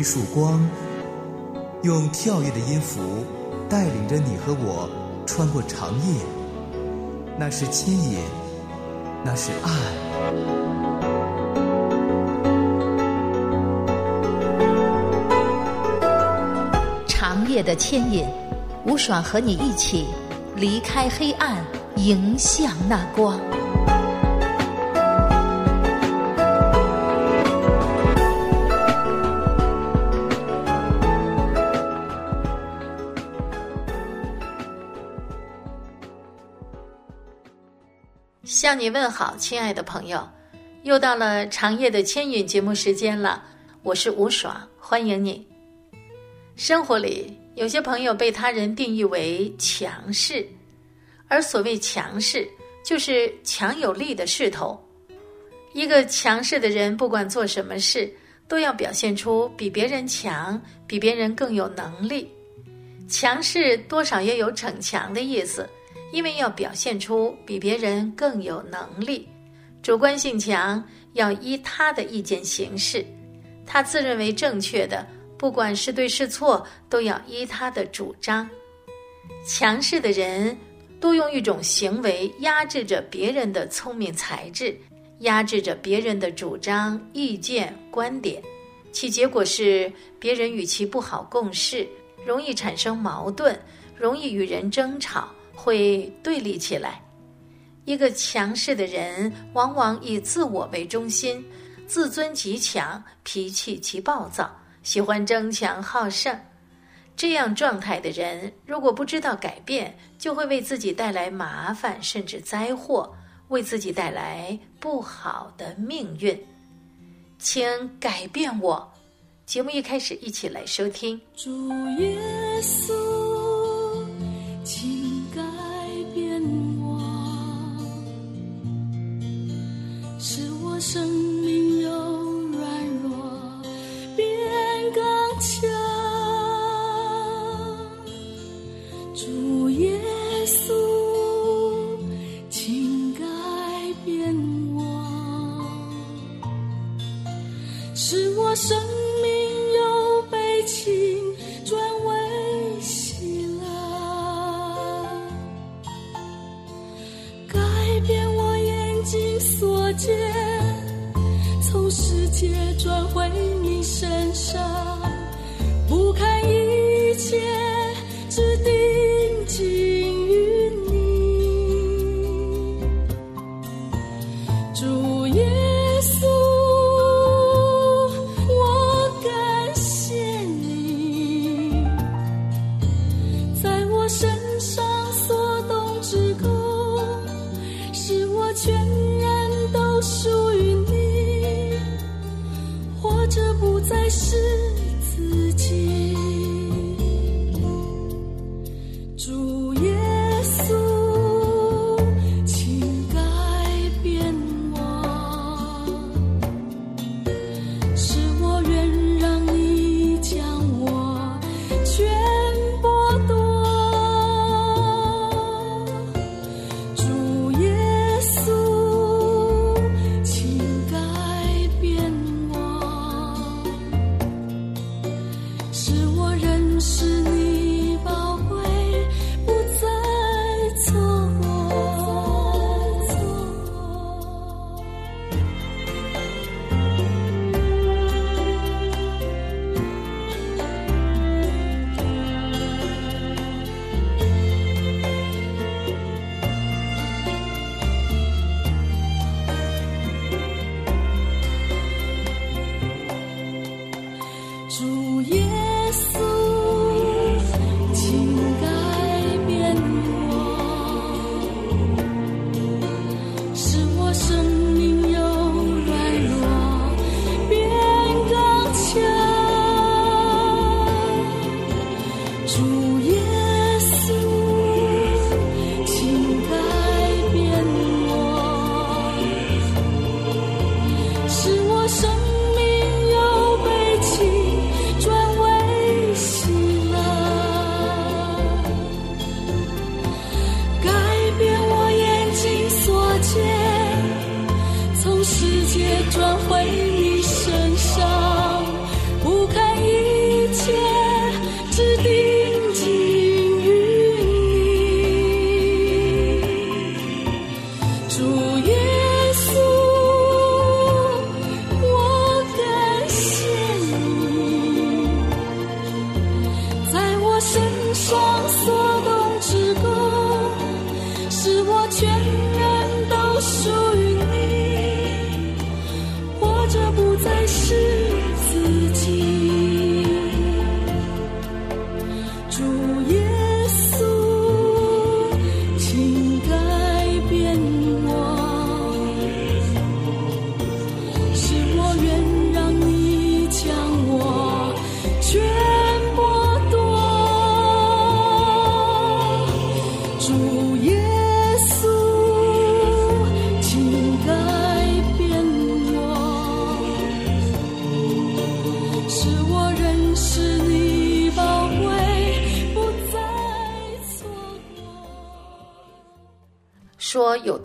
一束光，用跳跃的音符带领着你和我穿过长夜。那是牵引，那是爱。长夜的牵引，吴爽和你一起离开黑暗，迎向那光。向你问好，亲爱的朋友，又到了长夜的牵引节目时间了。我是吴爽，欢迎你。生活里有些朋友被他人定义为强势，而所谓强势，就是强有力的势头。一个强势的人，不管做什么事，都要表现出比别人强，比别人更有能力。强势多少也有逞强的意思。因为要表现出比别人更有能力，主观性强，要依他的意见行事，他自认为正确的，不管是对是错，都要依他的主张。强势的人多用一种行为压制着别人的聪明才智，压制着别人的主张、意见、观点，其结果是别人与其不好共事，容易产生矛盾，容易与人争吵。会对立起来。一个强势的人，往往以自我为中心，自尊极强，脾气极暴躁，喜欢争强好胜。这样状态的人，如果不知道改变，就会为自己带来麻烦，甚至灾祸，为自己带来不好的命运。请改变我。节目一开始，一起来收听。主耶稣。从。世界转回你身上，不堪一切，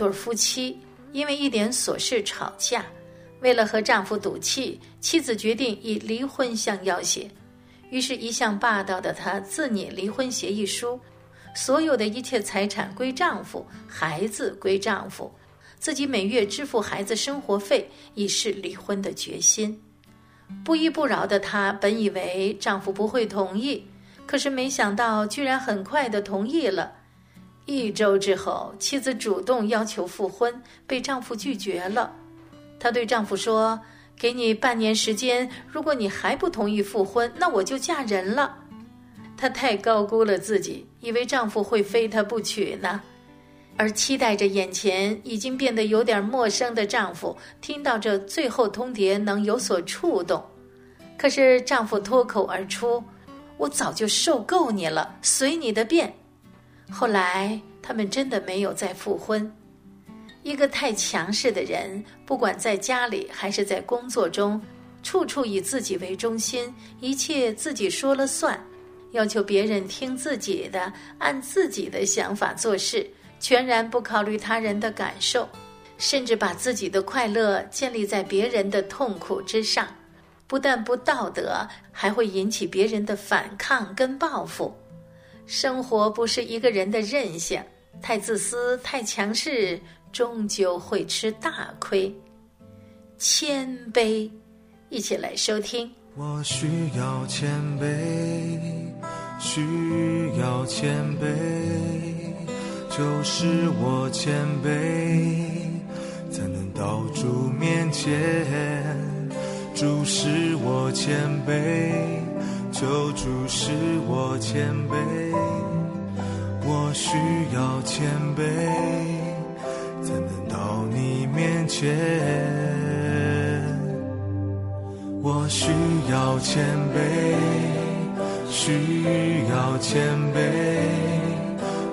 对夫妻因为一点琐事吵架，为了和丈夫赌气，妻子决定以离婚相要挟。于是，一向霸道的她自拟离婚协议书，所有的一切财产归丈夫，孩子归丈夫，自己每月支付孩子生活费，以示离婚的决心。不依不饶的她本以为丈夫不会同意，可是没想到居然很快的同意了。一周之后，妻子主动要求复婚，被丈夫拒绝了。她对丈夫说：“给你半年时间，如果你还不同意复婚，那我就嫁人了。”她太高估了自己，以为丈夫会非她不娶呢。而期待着眼前已经变得有点陌生的丈夫，听到这最后通牒能有所触动。可是丈夫脱口而出：“我早就受够你了，随你的便。”后来，他们真的没有再复婚。一个太强势的人，不管在家里还是在工作中，处处以自己为中心，一切自己说了算，要求别人听自己的，按自己的想法做事，全然不考虑他人的感受，甚至把自己的快乐建立在别人的痛苦之上，不但不道德，还会引起别人的反抗跟报复。生活不是一个人的任性，太自私、太强势，终究会吃大亏。谦卑，一起来收听。我需要谦卑，需要谦卑，就是我谦卑，才能到主面前。主使我谦卑，求主使我谦卑，我需要谦卑，才能到你面前。我需要谦卑，需要谦卑，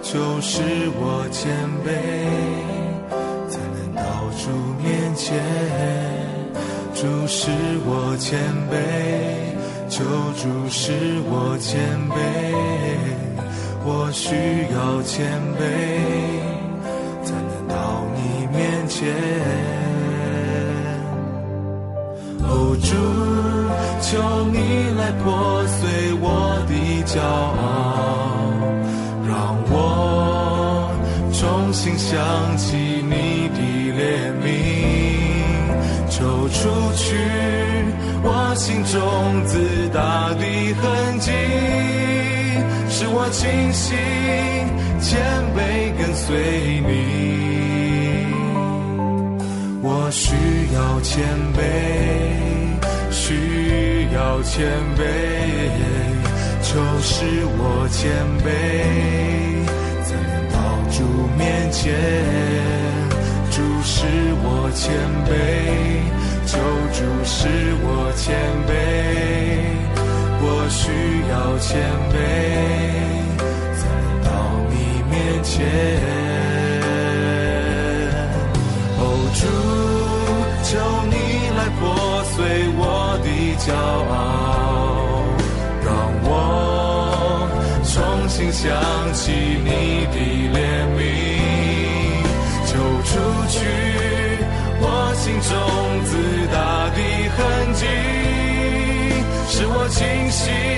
就是我谦卑，才能到主面前。主使我谦卑，求主使我谦卑，我需要谦卑，才能到你面前。哦，主，求你来破碎我的骄傲，让我重新想起你心中自大的痕迹，使我清醒谦卑跟随你。我需要谦卑，需要谦卑，求使我谦卑，才能到主面前。主使我谦卑，求主使我谦卑，我需要谦卑，才到你面前。哦，主，求你来破碎我的骄傲，让我重新想起你的怜悯。就除去我心中我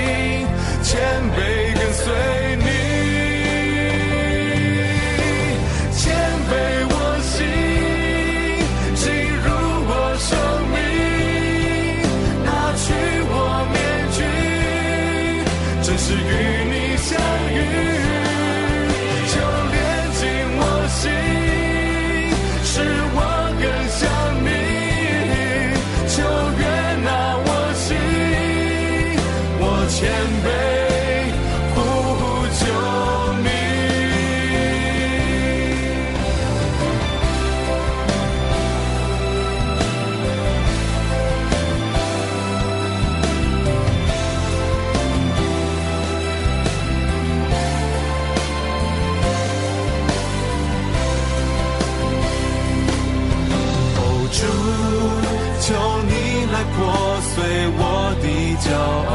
破碎我的骄傲。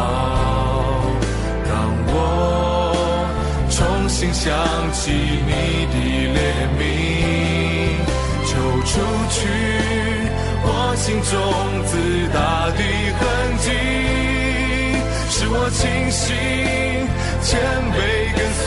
让我重新想起你的怜悯，就除去我心中自大的痕迹，使我清醒谦卑跟随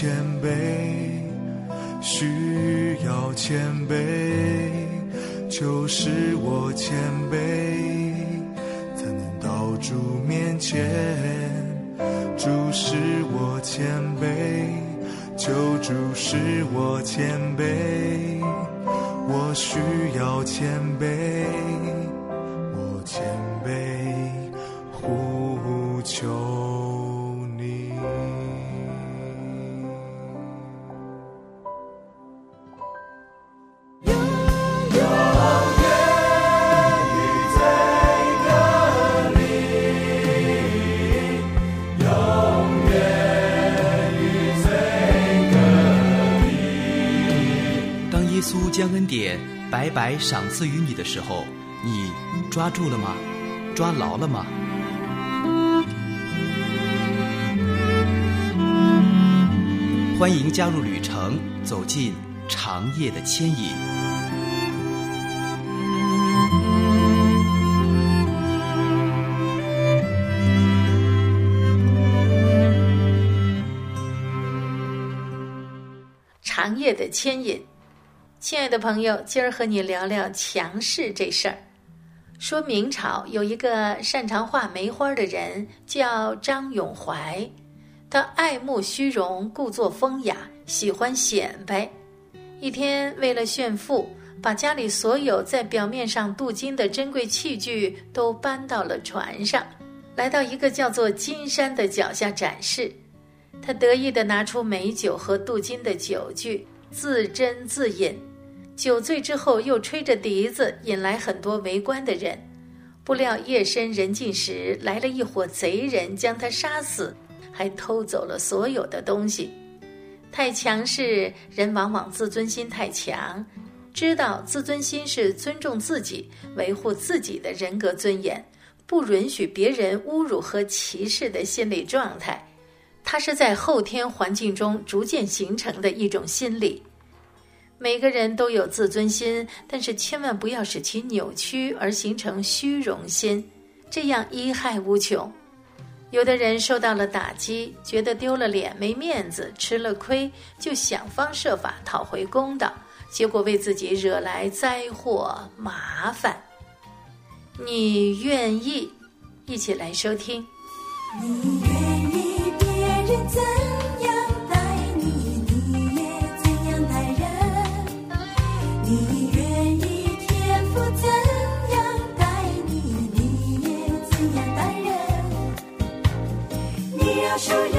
谦卑，需要谦卑，就是我谦卑，才能到主面前。主是我谦卑，救主是我谦卑，我需要谦卑，我谦卑呼求典白白赏赐于你的时候，你抓住了吗？抓牢了吗？欢迎加入旅程，走进长夜的牵引。长夜的牵引，亲爱的朋友，今儿和你聊聊强势这事儿。说明朝有一个擅长画梅花的人，叫张永怀，他爱慕虚荣，故作风雅，喜欢显摆。一天，为了炫富，把家里所有在表面上镀金的珍贵器具都搬到了船上，来到一个叫做金山的脚下展示。他得意地拿出美酒和镀金的酒具，自斟自饮。酒醉之后，又吹着笛子，引来很多围观的人。不料夜深人静时，来了一伙贼人，将他杀死，还偷走了所有的东西。太强势，人往往自尊心太强，知道自尊心是尊重自己、维护自己的人格尊严，不允许别人侮辱和歧视的心理状态。它是在后天环境中逐渐形成的一种心理。每个人都有自尊心，但是千万不要使其扭曲而形成虚荣心，这样贻害无穷。有的人受到了打击，觉得丢了脸、没面子、吃了亏，就想方设法讨回公道，结果为自己惹来灾祸麻烦。你愿意？一起来收听。你饶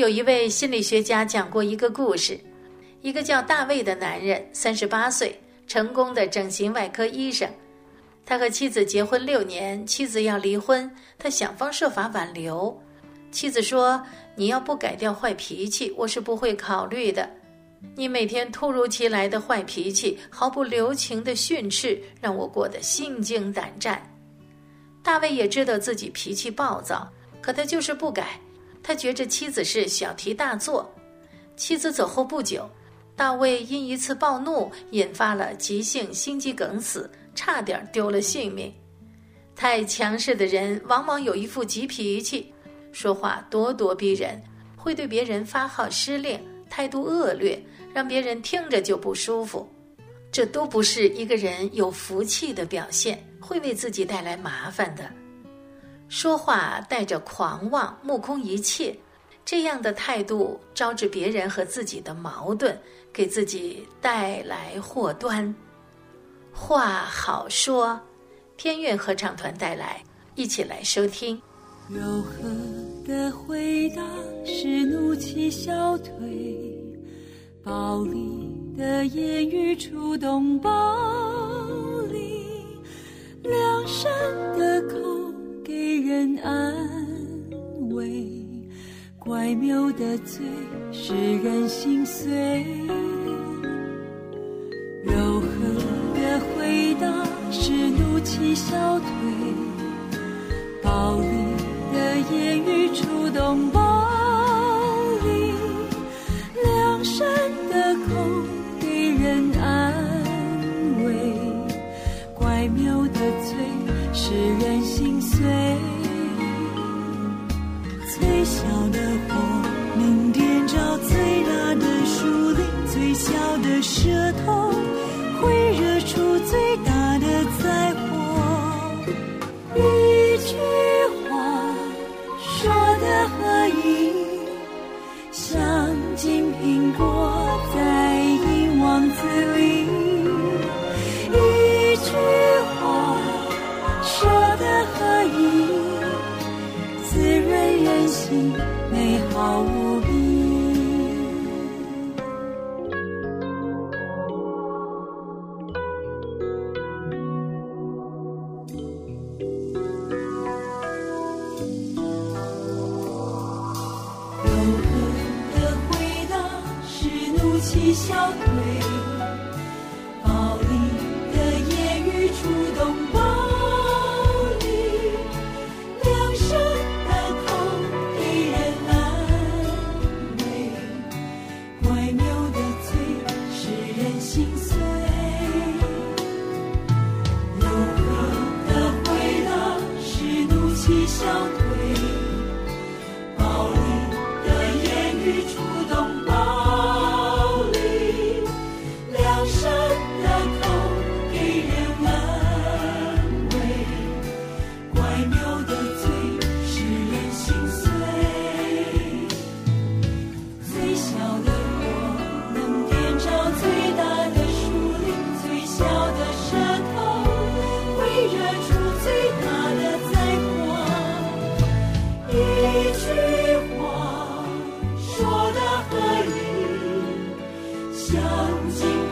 有一位心理学家讲过一个故事，一个叫大卫的男人，三十八岁，成功的整形外科医生。他和妻子结婚六年，妻子要离婚，他想方设法挽留。妻子说：“你要不改掉坏脾气，我是不会考虑的。你每天突如其来的坏脾气，毫不留情的训斥，让我过得心惊胆战。”大卫也知道自己脾气暴躁，可他就是不改。他觉着妻子是小题大做。妻子走后不久，大卫因一次暴怒引发了急性心肌梗死，差点丢了性命。太强势的人往往有一副急脾气。说话咄咄逼人，会对别人发号施令，态度恶劣，让别人听着就不舒服。这都不是一个人有福气的表现，会为自己带来麻烦的。说话带着狂妄，目空一切，这样的态度招致别人和自己的矛盾，给自己带来祸端。话好说，天乐合唱团带来，一起来收听。柔和的回答是怒气消退，暴力的言语触动暴力，良善的口给人安慰，怪谬的嘴使人心碎。柔和的回答是怒气消退，暴力。的言语触动我使人心碎。最小的火能点着最大的树林，最小的舌头心。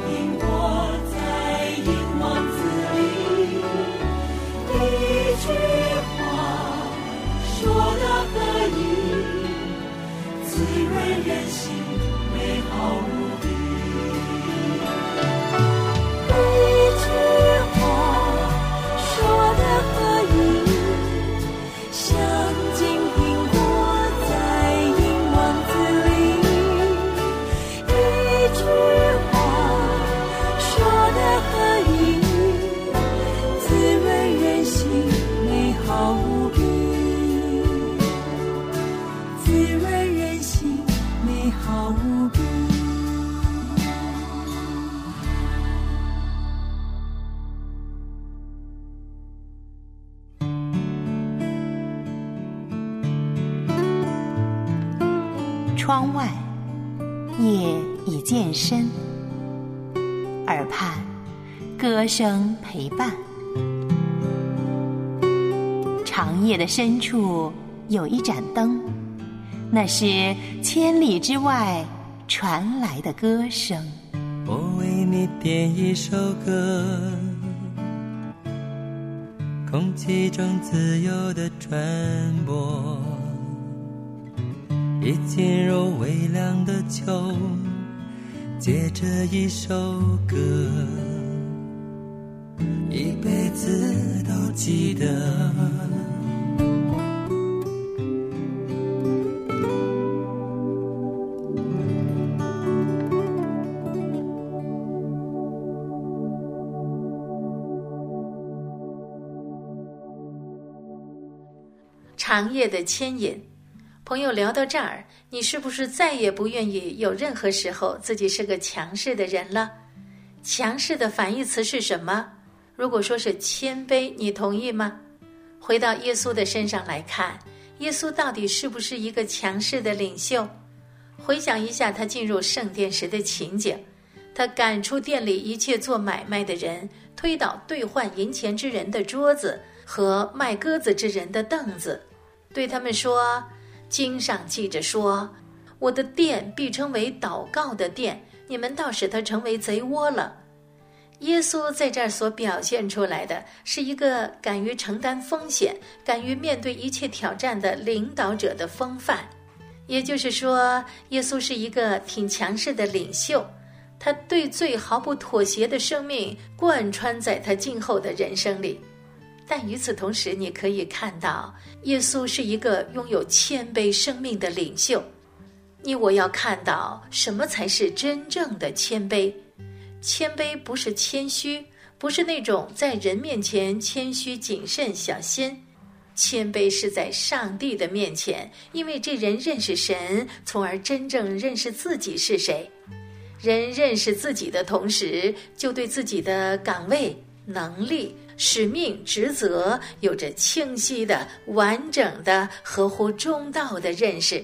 窗外，夜已渐深，耳畔歌声陪伴。长夜的深处有一盏灯，那是千里之外传来的歌声。我为你点一首歌，空气中自由的传播，已进入微凉的秋，借着一首歌，一辈子都记得。长夜的牵引，朋友聊到这儿，你是不是再也不愿意有任何时候自己是个强势的人了？强势的反义词是什么？如果说是谦卑，你同意吗？回到耶稣的身上来看，耶稣到底是不是一个强势的领袖？回想一下他进入圣殿时的情景，他赶出店里一切做买卖的人，推倒兑换银钱之人的桌子和卖鸽子之人的凳子。对他们说：“经上记着说，我的殿必称为祷告的殿，你们倒使它成为贼窝了。”耶稣在这儿所表现出来的是一个敢于承担风险、敢于面对一切挑战的领导者的风范。也就是说，耶稣是一个挺强势的领袖，他对罪毫不妥协的生命贯穿在他今后的人生里。但与此同时，你可以看到，耶稣是一个拥有谦卑生命的领袖。你我要看到什么才是真正的谦卑？谦卑不是谦虚，不是那种在人面前谦虚谨慎小心。谦卑是在上帝的面前，因为这人认识神，从而真正认识自己是谁。人认识自己的同时，就对自己的岗位、能力。使命职责有着清晰的、完整的、合乎中道的认识，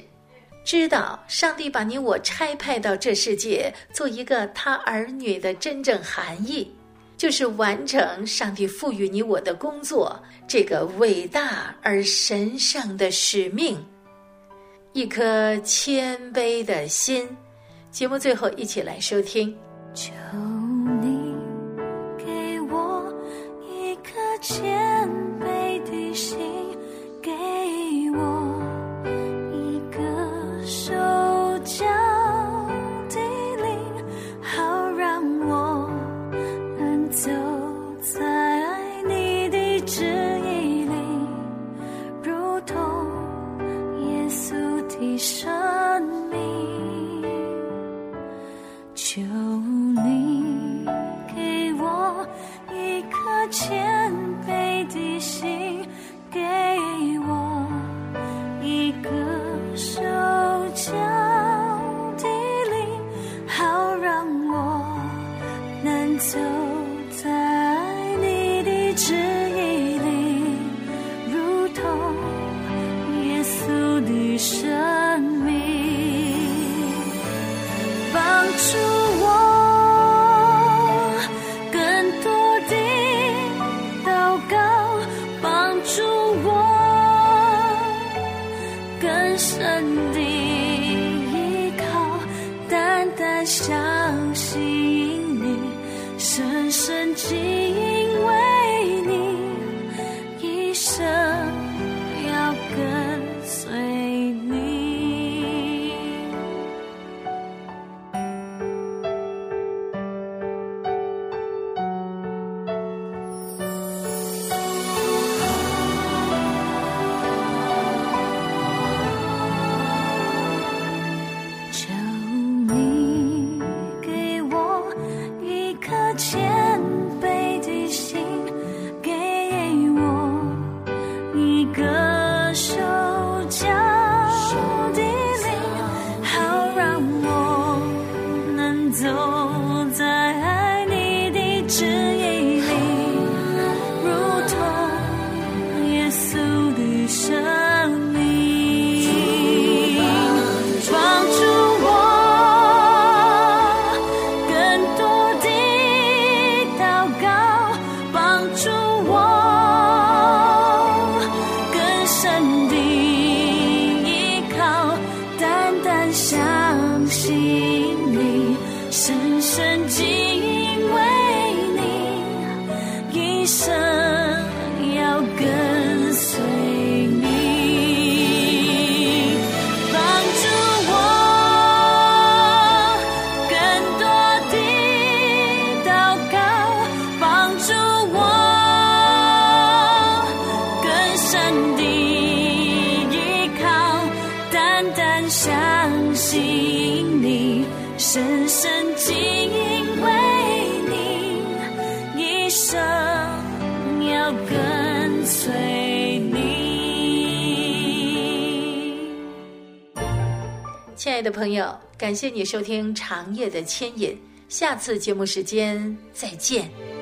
知道上帝把你我差派到这世界做一个他儿女的真正含义，就是完成上帝赋予你我的工作，这个伟大而神圣的使命。一颗谦卑的心，节目最后一起来收听。的朋友感谢你收听长夜的牵引下次节目时间再见。